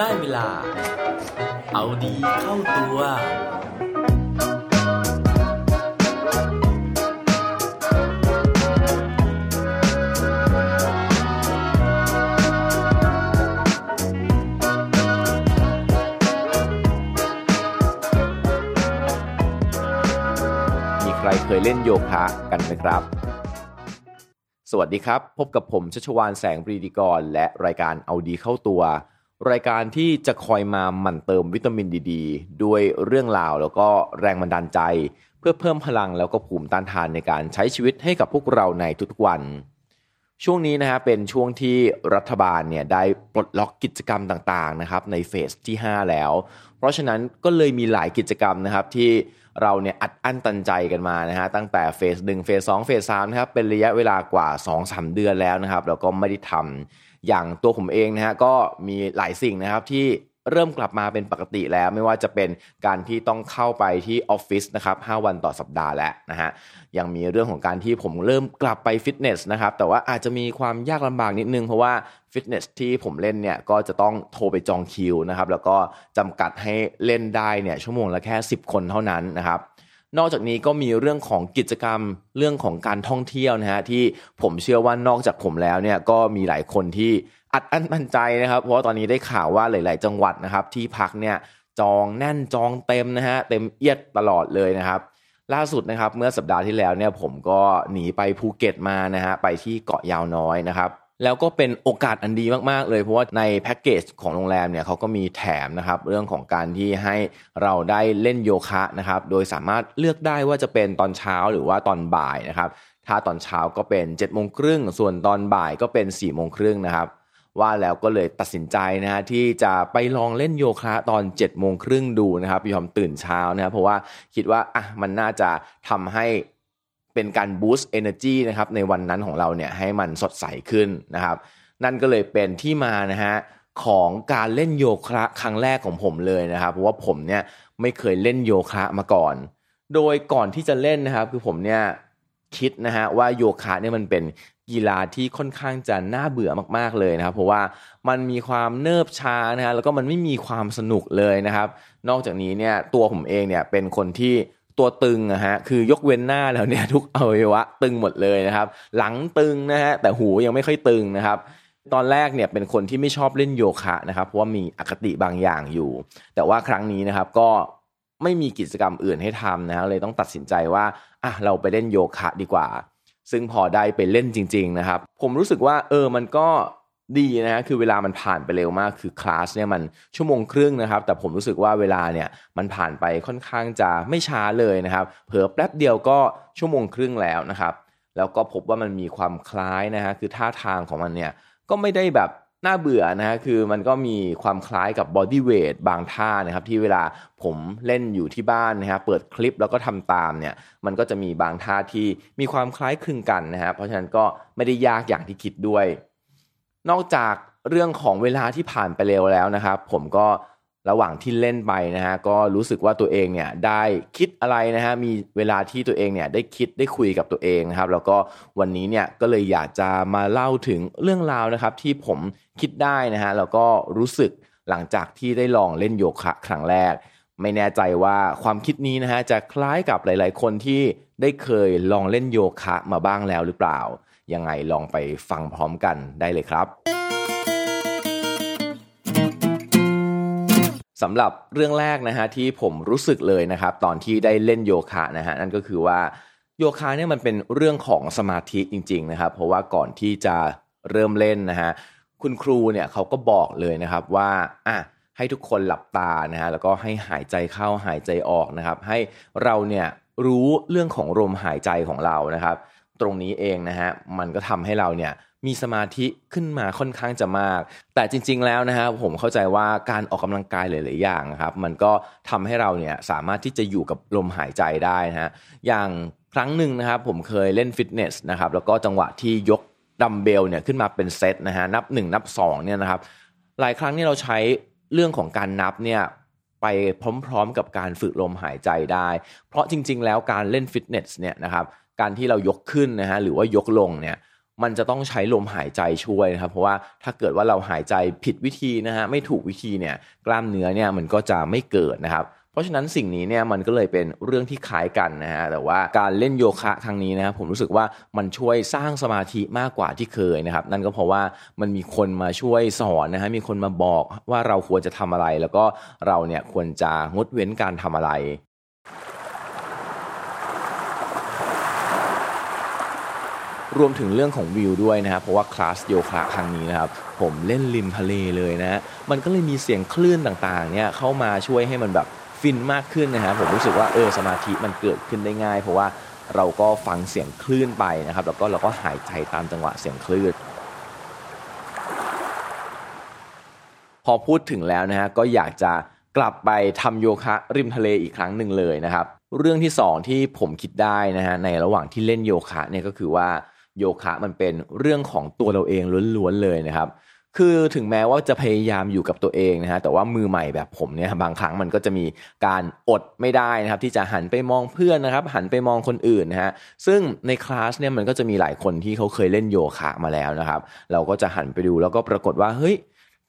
ได้เวลา เอาดีเข้าตัว มีใครเคยเล่นโยคะกันไหมครับ สวัสดีครับ พบกับผมชัชวานแสงปรีดีกร และรายการเอาดีเข้าตัว รายการที่จะคอยมาหมั่นเติมวิตามินดีดด้วยเรื่องราวแล้วก็แรงบันดาลใจ เพื่อเพิ่มพลังแล้วก็ภูมิต้านทานในการใช้ชีวิตให้กับพวกเราในทุกๆวัน ช่วงนี้นะฮะเป็นช่วงที่รัฐบาลเนี่ยได้ปลดล็อกกิจกรรมต่างๆนะครับในเฟสที่ 5 แล้ว เพราะฉะนั้นก็เลยมีหลายกิจกรรมนะครับที่เราเนี่ยอัดอั้นตันใจกันมานะฮะตั้งแต่เฟสหนึ่งเฟสสองเฟสสามนะครับเป็นระยะเวลากว่า 2-3 เดือนแล้วนะครับแล้วก็ไม่ได้ทำ อย่างตัวผมเองนะฮะก็มีหลายสิ่งนะครับที่เริ่มกลับมาเป็นปกติแล้วไม่ว่าจะเป็นการที่ต้องเข้าไปที่ออฟฟิศนะครับ5วันต่อสัปดาห์แล้วนะฮะยังมีเรื่องของการที่ผมเริ่มกลับไปฟิตเนสนะครับแต่ว่าอาจจะมีความยากลำบากนิดนึงเพราะว่าฟิตเนสที่ผมเล่นเนี่ยก็จะต้องโทรไปจองคิวนะครับแล้วก็จำกัดให้เล่นได้เนี่ยชั่วโมงละแค่ 10 คนเท่านั้นนะครับ นอกจากนี้ก็มีเรื่องของกิจกรรมเรื่องของการท่องเที่ยวนะฮะที่ผมเชื่อว่านอกจากผมแล้วเนี่ยก็มีหลายคนที่อัดอั้นตันใจนะครับ เพราะว่าตอนนี้ได้ข่าวว่าหลาย ๆ จังหวัดนะครับ ที่พักเนี่ยจองแน่นจองเต็มนะฮะเต็มเอียดตลอดเลยนะครับ ล่าสุดนะครับเมื่อสัปดาห์ที่แล้วเนี่ยผมก็หนีไปภูเก็ตมานะฮะไปที่เกาะยาวน้อยนะครับ แล้วก็เป็นโอกาสอันดีมาก ๆ เลยเพราะว่าในแพ็กเกจของโรงแรมเนี่ยเขาก็มีแถมนะครับเรื่องของการที่ให้เราได้เล่นโยคะนะครับโดยสามารถเลือกได้ว่าจะเป็นตอนเช้าหรือว่าตอนบ่ายนะครับถ้าตอนเช้าก็เป็น7จ็ดโมงครึ่งส่วนตอนบ่ายก็เป็น4ี่โมงครึ่งนะครับว่าแล้วก็เลยตัดสินใจนะฮะที่จะไปลองเล่นโยคะตอน7จ็ดโมงครึ่งดูนะครับยอมตื่นเช้านะครับเพราะว่าคิดว่าอะมันน่าจะทำให้ เป็นการบูสต์เอเนอร์จีนะครับในวันนั้นของเราเนี่ยให้มันสดใสขึ้นนะครับนั่นก็เลยเป็นที่มานะฮะของการเล่นโยคะครั้งแรกของผมเลยนะครับ เพราะว่าผมเนี่ยไม่เคยเล่นโยคะมาก่อน โดยก่อนที่จะเล่นนะครับคือผมเนี่ยคิดนะฮะว่าโยคะเนี่ยมันเป็นกีฬาที่ค่อนข้างจะน่าเบื่อมากๆเลยนะครับ เพราะว่ามันมีความเนิบช้านะฮะแล้วก็มันไม่มีความสนุกเลยนะครับ นอกจากนี้เนี่ยตัวผมเองเนี่ยเป็นคนที่ ตัวตึงนะฮะคือยกเว้นหน้าแล้วเนี่ยทุกอวัยวะตึงหมดเลยนะครับ หลังตึงนะฮะแต่หูยังไม่ค่อยตึงนะครับตอนแรกเนี่ยเป็นคนที่ไม่ชอบเล่นโยคะนะครับเพราะว่ามีอคติบางอย่างอยู่ แต่ว่าครั้งนี้นะครับก็ไม่มีกิจกรรมอื่นให้ทำนะฮะเลยต้องตัดสินใจว่าอะเราไปเล่นโยคะดีกว่า ซึ่งพอได้ไปเล่นจริง ๆนะครับ ผมรู้สึกว่าเออมันก็ ดีนะฮะคือเวลามันผ่านไปเร็วมากคือคลาสเนี่ยมันชั่วโมงครึ่งนะครับ แต่ผมรู้สึกว่าเวลาเนี่ยมันผ่านไปค่อนข้างจะไม่ช้าเลยนะครับ เผลอแป๊บเดียวก็ชั่วโมงครึ่งแล้วนะครับ แล้วก็พบว่ามันมีความคล้ายนะฮะคือท่าทางของมันเนี่ยก็ไม่ได้แบบน่าเบื่อนะฮะคือมันก็มีความคล้ายกับ bodyweight บางท่านะครับ ที่เวลาผมเล่นอยู่ที่บ้านนะฮะเปิดคลิปแล้วก็ทำตามเนี่ย มันก็จะมีบางท่าที่มีความคล้ายคลึงกันนะฮะเพราะฉะนั้นก็ไม่ได้ยากอย่างที่คิดด้วย นอกจากเรื่องของเวลาที่ผ่านไปเร็วแล้วนะครับ ผมก็ระหว่างที่เล่นไปนะฮะก็รู้สึกว่าตัวเองเนี่ยได้คิดอะไรนะฮะมีเวลาที่ตัวเองเนี่ยได้คิดได้คุยกับตัวเองนะครับ แล้วก็วันนี้เนี่ยก็เลยอยากจะมาเล่าถึงเรื่องราวนะครับ ที่ผมคิดได้นะฮะแล้วก็รู้สึกหลังจากที่ได้ลองเล่นโยคะครั้งแรก ไม่แน่ใจว่าความคิดนี้นะฮะจะคล้ายกับหลาย ๆ คนที่ได้เคยลองเล่นโยคะมาบ้างแล้วหรือเปล่า ยังไงลองไปฟังพร้อมกันได้เลยครับสำหรับเรื่องแรกนะฮะที่ผมรู้สึกเลยนะครับ ตอนที่ได้เล่นโยคะนะฮะนั่นก็คือว่าโยคะเนี่ยมันเป็นเรื่องของสมาธิจริง ๆ นะครับ เพราะว่าก่อนที่จะเริ่มเล่นนะฮะคุณครูเนี่ยเขาก็บอกเลยนะครับว่าอะให้ทุกคนหลับตานะฮะแล้วก็ให้หายใจเข้าหายใจออกนะครับ ให้เราเนี่ยรู้เรื่องของลมหายใจของเรานะครับ ตรงนี้เองนะฮะมันก็ทำให้เราเนี่ยมีสมาธิขึ้นมาค่อนข้างจะมาก แต่จริง ๆ แล้วนะฮะผมเข้าใจว่าการออกกำลังกายหลาย ๆ อย่างนะครับ มันก็ทำให้เราเนี่ยสามารถที่จะอยู่กับลมหายใจได้นะฮะอย่างครั้งหนึ่งนะครับผมเคยเล่นฟิตเนสนะครับแล้วก็จังหวะที่ยกดัมเบลเนี่ยขึ้นมาเป็นเซตนะฮะนับ 1 นับ2เนี่ยนะครับหลายครั้งที่เราใช้เรื่องของการนับเนี่ยไปพร้อม ๆ กับการฝึกลมหายใจได้ เพราะจริง ๆ แล้วการเล่นฟิตเนสเนี่ยนะครับ การที่เรายกขึ้นนะฮะหรือว่ายกลงเนี่ยมันจะต้องใช้ลมหายใจช่วยนะครับ เพราะว่าถ้าเกิดว่าเราหายใจผิดวิธีนะฮะไม่ถูกวิธีเนี่ยกล้ามเนื้อเนี่ยมันก็จะไม่เกิดนะครับ เพราะฉะนั้นสิ่งนี้เนี่ยมันก็เลยเป็นเรื่องที่คล้ายกันนะฮะแต่ว่าการเล่นโยคะครั้งนี้นะครับผมรู้สึกว่ามันช่วยสร้างสมาธิมากกว่าที่เคยนะครับ นั่นก็เพราะว่ามันมีคนมาช่วยสอนนะฮะมีคนมาบอกว่าเราควรจะทำอะไร แล้วก็เราเนี่ยควรจะงดเว้นการทำอะไร รวมถึงเรื่องของวิวด้วยนะครับเพราะว่าคลาสโยคะครั้งนี้นะครับผมเล่นริมทะเลเลยนะมันก็เลยมีเสียงคลื่นต่างๆเนี่ยเข้ามาช่วยให้มันแบบฟินมากขึ้นนะฮะผมรู้สึกว่าเออสมาธิมันเกิดขึ้นได้ง่าย เพราะว่าเราก็ฟังเสียงคลื่นไปนะครับ แล้วก็เราก็หายใจตามจังหวะเสียงคลื่นพอพูดถึงแล้วนะฮะก็อยากจะกลับไปทำโยคะริมทะเลอีกครั้งหนึ่งเลยนะครับ เรื่องที่ 2 ที่ผมคิดได้นะฮะในระหว่างที่เล่นโยคะเนี่ยก็คือว่า โยคะมันเป็นเรื่องของตัวเราเองล้วนๆเลยนะครับ คือถึงแม้ว่าจะพยายามอยู่กับตัวเองนะฮะแต่ว่ามือใหม่แบบผมเนี่ยบางครั้งมันก็จะมีการอดไม่ได้นะครับ ที่จะหันไปมองเพื่อนนะครับ หันไปมองคนอื่นนะฮะซึ่งในคลาสเนี่ยมันก็จะมีหลายคนที่เขาเคยเล่นโยคะมาแล้วนะครับ เราก็จะหันไปดูแล้วก็ปรากฏว่าเฮ้ย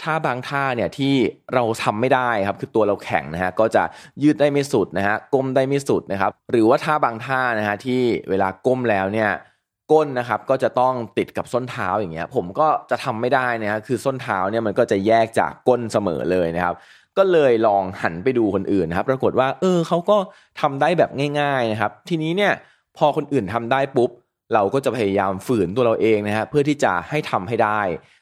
ท่าบางท่าเนี่ยที่เราทำไม่ได้ครับคือตัวเราแข็งนะฮะก็จะยืดได้ไม่สุดนะฮะก้มได้ไม่สุดนะครับ หรือว่าท่าบางท่านะฮะที่เวลาก้มแล้วเนี่ย ก้นนะครับก็จะต้องติดกับส้นเท้าอย่างเงี้ยผมก็จะทำไม่ได้นะฮะคือส้นเท้าเนี่ยมันก็จะแยกจากก้นเสมอเลยนะครับ ก็เลยลองหันไปดูคนอื่นนะครับ ปรากฏว่า เออเขาก็ทำได้แบบง่าย ๆนะครับ ทีนี้เนี่ยพอคนอื่นทำได้ปุ๊บ เราก็จะพยายามฝืนตัวเราเองนะฮะเพื่อที่จะให้ทำให้ได้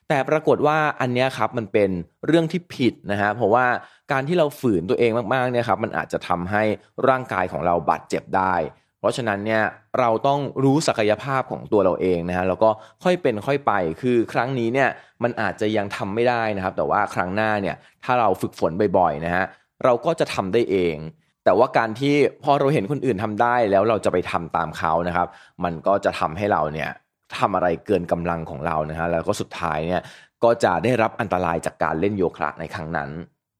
แต่ปรากฏว่าอันนี้ครับมันเป็นเรื่องที่ผิดนะฮะเพราะว่าการที่เราฝืนตัวเองมากๆเนี่ยครับมันอาจจะทำให้ร่างกายของเราบาดเจ็บได้ ราะฉะนั้นเนี่ยเราต้องรู้ศักยภาพของตัวเราเองนะฮะแล้วก็ค่อยเป็นค่อยไป คือครั้งนี้เนี่ยมันอาจจะยังทำไม่ได้นะครับ แต่ว่าครั้งหน้าเนี่ยถ้าเราฝึกฝนบ่อยๆนะฮะเราก็จะทำได้เอง แต่ว่าการที่พอเราเห็นคนอื่นทำได้แล้วเราจะไปทำตามเขานะครับ มันก็จะทำให้เราเนี่ยทำอะไรเกินกำลังของเรานะฮะแล้วก็สุดท้ายเนี่ยก็จะได้รับอันตรายจากการเล่นโยคะในครั้งนั้น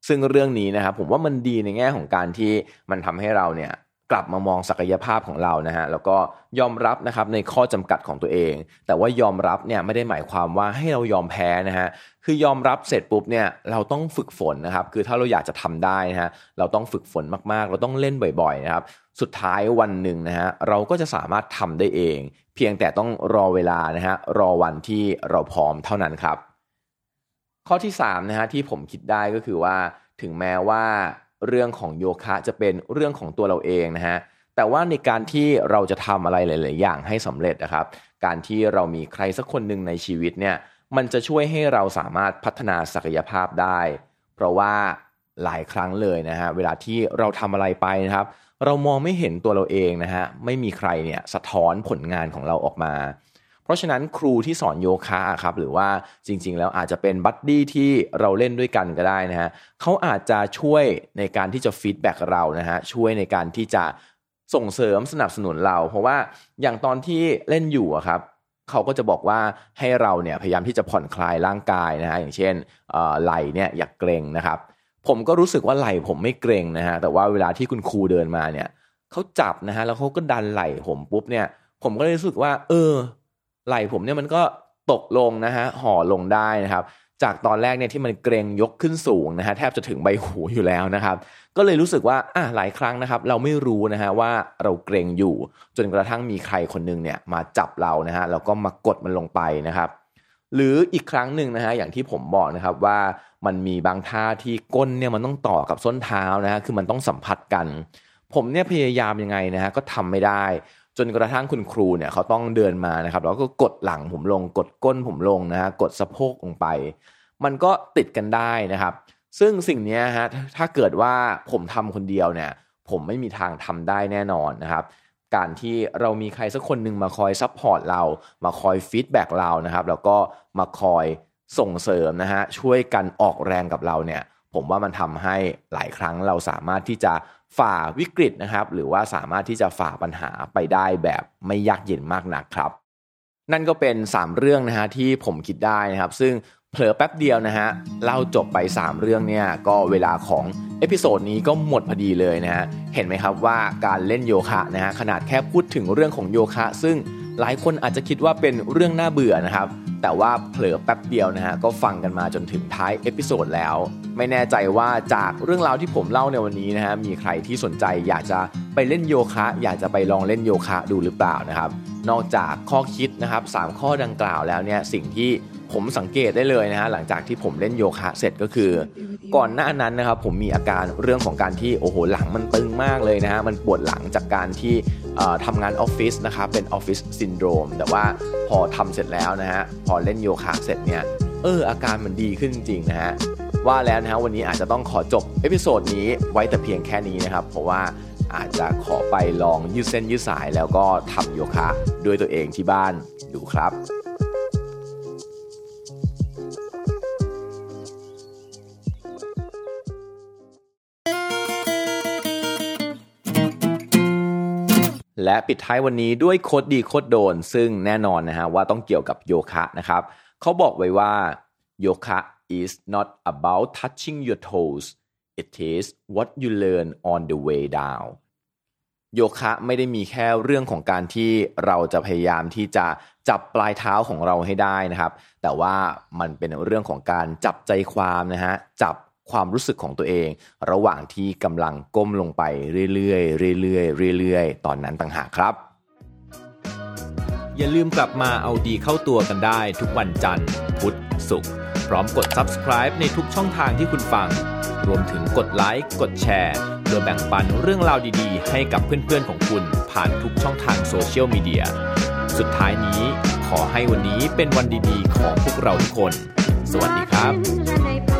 ซึ่งเรื่องนี้นะครับผมว่ามันดีในแง่ของการที่มันทำให้เราเนี่ย กลับมามองศักยภาพของเรานะฮะแล้วก็ยอมรับนะครับในข้อจำกัดของตัวเอง แต่ว่ายอมรับเนี่ยไม่ได้หมายความว่าให้เรายอมแพ้นะฮะคือยอมรับเสร็จปุ๊บเนี่ยเราต้องฝึกฝนนะครับคือถ้าเราอยากจะทำได้นะฮะเราต้องฝึกฝนมากๆ เราต้องเล่นบ่อยๆนะครับสุดท้ายวันหนึ่งนะฮะเราก็จะสามารถทำได้เอง เพียงแต่ต้องรอเวลานะฮะรอวันที่เราพร้อมเท่านั้นครับ ข้อที่3นะฮะที่ผมคิดได้ก็คือว่าถึงแม้ว่า เรื่องของโยคะจะเป็นเรื่องของตัวเราเองนะฮะแต่ว่าในการที่เราจะทำอะไรหลาย ๆ อย่างให้สำเร็จนะครับ การที่เรามีใครสักคนหนึ่งในชีวิตเนี่ยมันจะช่วยให้เราสามารถพัฒนาศักยภาพได้ เพราะว่าหลายครั้งเลยนะฮะเวลาที่เราทำอะไรไปนะครับ เรามองไม่เห็นตัวเราเองนะฮะไม่มีใครเนี่ยสะท้อนผลงานของเราออกมา เพราะฉะนั้นครูที่สอนโยคะครับหรือว่าจริง ๆ แล้วอาจจะเป็น buddy ที่เราเล่นด้วยกันก็ได้นะฮะเขาอาจจะช่วยในการที่จะ feedback เรานะฮะช่วยในการที่จะส่งเสริมสนับสนุนเรา เพราะว่าอย่างตอนที่เล่นอยู่ครับเขาก็จะบอกว่าให้เราเนี่ยพยายามที่จะผ่อนคลายร่างกายนะฮะอย่างเช่นไหล่เนี่ยอย่ากเกรงนะครับ ผมก็รู้สึกว่าไหล่ผมไม่เกรงนะฮะแต่ว่าเวลาที่คุณครูเดินมาเนี่ยเขาจับนะฮะแล้วเขาก็ดันไหล่ผมปุ๊บเนี่ย ผมก็เลยรู้สึกว่า เออ ไหล่ผมเนี่ยมันก็ตกลงนะฮะห่อลงได้นะครับ จากตอนแรกเนี่ยที่มันเกรงยกขึ้นสูงนะฮะแทบจะถึงใบหูอยู่แล้วนะครับ ก็เลยรู้สึกว่าอะหลายครั้งนะครับ เราไม่รู้นะฮะว่าเราเกรงอยู่ จนกระทั่งมีใครคนนึงเนี่ยมาจับเรานะฮะแล้วก็มากดมันลงไปนะครับ หรืออีกครั้งหนึ่งนะฮะอย่างที่ผมบอกนะครับว่ามันมีบางท่าที่ก้นเนี่ยมันต้องต่อกับส้นเท้านะฮะคือมันต้องสัมผัสกัน ผมเนี่ยพยายามยังไงนะฮะก็ทำไม่ได้ จนกระทั่งคุณครูเนี่ยเขาต้องเดินมานะครับ แล้วก็กดหลังผมลง กดก้นผมลงนะฮะกดสะโพกลงไป มันก็ติดกันได้นะครับ ซึ่งสิ่งนี้ฮะถ้าเกิดว่าผมทำคนเดียวเนี่ย ผมไม่มีทางทำได้แน่นอนนะครับ การที่เรามีใครสักคนหนึ่งมาคอย support เรา มาคอย feedback เรานะครับ แล้วก็มาคอยส่งเสริมนะฮะช่วยกันออกแรงกับเราเนี่ย ผมว่ามันทำให้หลายครั้งเราสามารถที่จะ ฝ่าวิกฤตนะครับ หรือว่าสามารถที่จะฝ่าปัญหาไปได้แบบไม่ยากเย็นมากนักครับ นั่นก็เป็น 3 เรื่องนะฮะที่ผมคิดได้นะครับ ซึ่งเผลอแป๊บเดียวนะฮะเล่าจบไป 3 เรื่องเนี่ยก็เวลาของ episode นี้ก็หมดพอดีเลยนะฮะเห็นไหมครับว่าการเล่นโยคะนะฮะขนาดแค่พูดถึงเรื่องของโยคะ ซึ่ง หลายคนอาจจะคิดว่าเป็นเรื่องน่าเบื่อนะครับ แต่ว่าเผลอแป๊บเดียวนะฮะก็ฟังกันมาจนถึงท้าย episode แล้ว ไม่แน่ใจว่าจากเรื่องราวที่ผมเล่าในวันนี้นะฮะมีใครที่สนใจอยากจะไปเล่นโยคะ อยากจะไปลองเล่นโยคะดูหรือเปล่านะครับ นอกจากข้อคิดนะครับ3ข้อดังกล่าวแล้วเนี่ยสิ่งที่ ผมสังเกตได้เลยนะฮะหลังจากที่ผมเล่นโยคะเสร็จก็คือ ก่อนหน้านั้นนะครับผมมีอาการเรื่องของการที่โอ้โหหลังมันตึงมากเลยนะฮะมันปวดหลังจากการที่ทำงานออฟฟิศนะครับเป็นออฟฟิศซินโดรมแต่ว่าพอทำเสร็จแล้วนะฮะพอเล่นโยคะเสร็จเนี่ยเอออาการมันดีขึ้นจริงนะฮะว่าแล้วนะฮะวันนี้อาจจะต้องขอจบ episode นี้ไว้แต่เพียงแค่นี้นะครับเพราะว่าอาจจะขอไปลองยืดเส้นยืดสายแล้วก็ทำโยคะด้วยตัวเองที่บ้านดูครับ และปิดท้ายวันนี้ด้วยโคดดีโคดโดน ซึ่งแน่นอนนะฮะว่าต้องเกี่ยวกับโยคะนะครับ เขาบอกไว้ว่าโยคะ is not about touching your toes it is what you learn on the way down โยคะไม่ได้มีแค่เรื่องของการที่เราจะพยายามที่จะจับปลายเท้าของเราให้ได้นะครับ แต่ว่ามันเป็นเรื่องของการจับใจความนะฮะจับ ความรู้สึกของตัวเอง ระหว่างที่กำลังก้มลงไปเรื่อยๆเรื่อยๆเรื่อยๆ ตอนนั้นต่างหากครับ อย่าลืมกลับมาเอาดีเข้าตัวกันได้ทุกวันจันทร์ พุธศุกร์พร้อมกด subscribe ในทุกช่องทางที่คุณฟัง รวมถึงกดไลค์กดแชร์เพื่อแบ่งปันเรื่องราวดีๆ ให้กับเพื่อนๆของคุณผ่านทุกช่องทางโซเชียลมีเดียสุดท้ายนี้ขอให้วันนี้เป็นวันดีๆ ของพวกเราทุกคน สวัสดีครับ